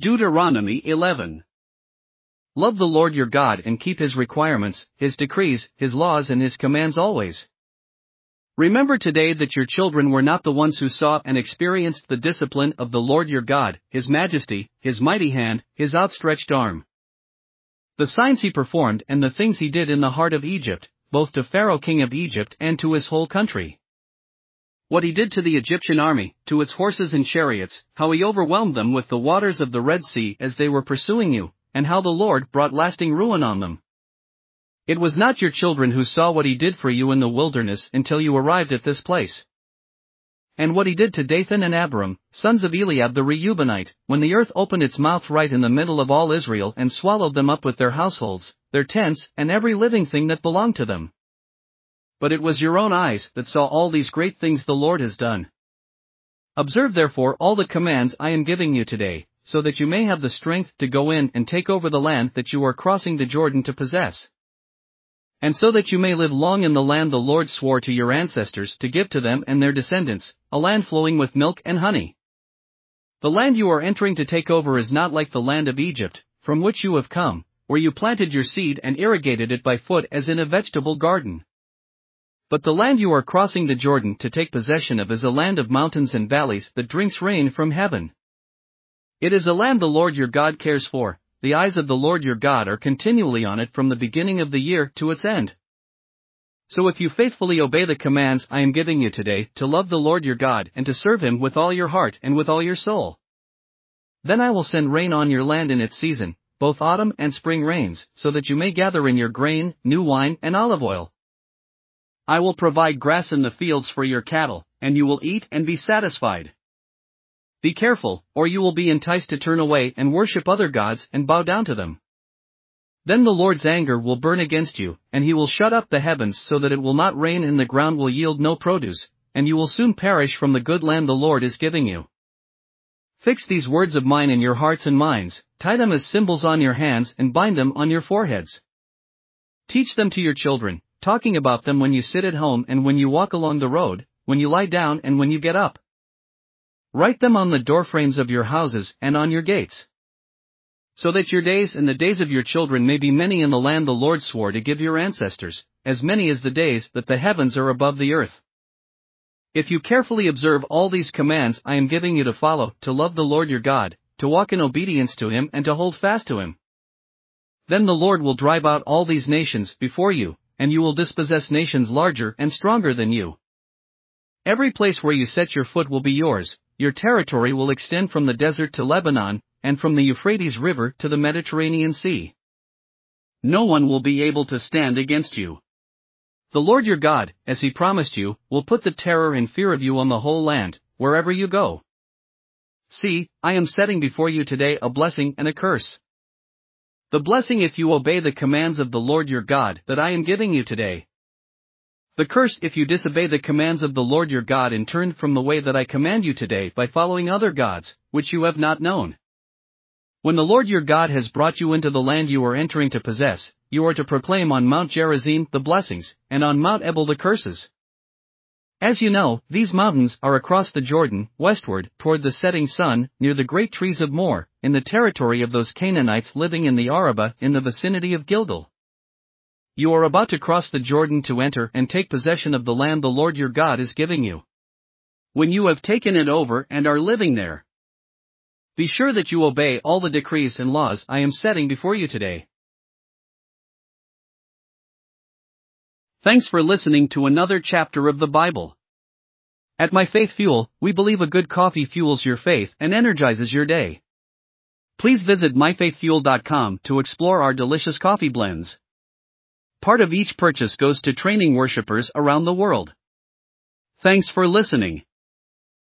Deuteronomy 11. Love the Lord your God and keep his requirements, his decrees, his laws, and his commands always. Remember today that your children were not the ones who saw and experienced the discipline of the Lord your God, his majesty, his mighty hand, his outstretched arm. The signs he performed and the things he did in the heart of Egypt, both to Pharaoh king of Egypt and to his whole country what he did to the Egyptian army, to its horses and chariots, how he overwhelmed them with the waters of the Red Sea as they were pursuing you, and how the Lord brought lasting ruin on them. It was not your children who saw what he did for you in the wilderness until you arrived at this place. And what he did to Dathan and Abiram, sons of Eliab the Reubenite, when the earth opened its mouth right in the middle of all Israel and swallowed them up with their households, their tents, and every living thing that belonged to them but it was your own eyes that saw all these great things the Lord has done. Observe therefore all the commands I am giving you today, so that you may have the strength to go in and take over the land that you are crossing the Jordan to possess. And so that you may live long in the land the Lord swore to your ancestors to give to them and their descendants, a land flowing with milk and honey. The land you are entering to take over is not like the land of Egypt, from which you have come, where you planted your seed and irrigated it by foot as in a vegetable garden. But the land you are crossing the Jordan to take possession of is a land of mountains and valleys that drinks rain from heaven. It is a land the Lord your God cares for, the eyes of the Lord your God are continually on it from the beginning of the year to its end. So if you faithfully obey the commands I am giving you today to love the Lord your God and to serve him with all your heart and with all your soul, then I will send rain on your land in its season, both autumn and spring rains, so that you may gather in your grain, new wine, and olive oil. I will provide grass in the fields for your cattle, and you will eat and be satisfied. Be careful, or you will be enticed to turn away and worship other gods and bow down to them. Then the Lord's anger will burn against you, and he will shut up the heavens so that it will not rain and the ground will yield no produce, and you will soon perish from the good land the Lord is giving you. Fix these words of mine in your hearts and minds, tie them as symbols on your hands and bind them on your foreheads. Teach them to your children, talking about them when you sit at home and when you walk along the road, when you lie down and when you get up. Write them on the doorframes of your houses and on your gates. So that your days and the days of your children may be many in the land the Lord swore to give your ancestors, as many as the days that the heavens are above the earth. If you carefully observe all these commands I am giving you to follow, to love the Lord your God, to walk in obedience to Him and to hold fast to Him, then the Lord will drive out all these nations before you, and you will dispossess nations larger and stronger than you. Every place where you set your foot will be yours, your territory will extend from the desert to Lebanon, and from the Euphrates River to the Mediterranean Sea. No one will be able to stand against you. The Lord your God, as he promised you, will put the terror and fear of you on the whole land, wherever you go. See, I am setting before you today a blessing and a curse. The blessing if you obey the commands of the Lord your God that I am giving you today. The curse if you disobey the commands of the Lord your God and turn from the way that I command you today by following other gods, which you have not known. When the Lord your God has brought you into the land you are entering to possess, you are to proclaim on Mount Gerizim the blessings, and on Mount Ebal the curses. As you know, these mountains are across the Jordan, westward, toward the setting sun, near the great trees of Moreh, in the territory of those Canaanites living in the Arabah in the vicinity of Gilgal. You are about to cross the Jordan to enter and take possession of the land the Lord your God is giving you. When you have taken it over and are living there, be sure that you obey all the decrees and laws I am setting before you today. Thanks for listening to another chapter of the Bible. At My Faith Fuel, we believe a good coffee fuels your faith and energizes your day. Please visit myfaithfuel.com to explore our delicious coffee blends. Part of each purchase goes to training worshippers around the world. Thanks for listening.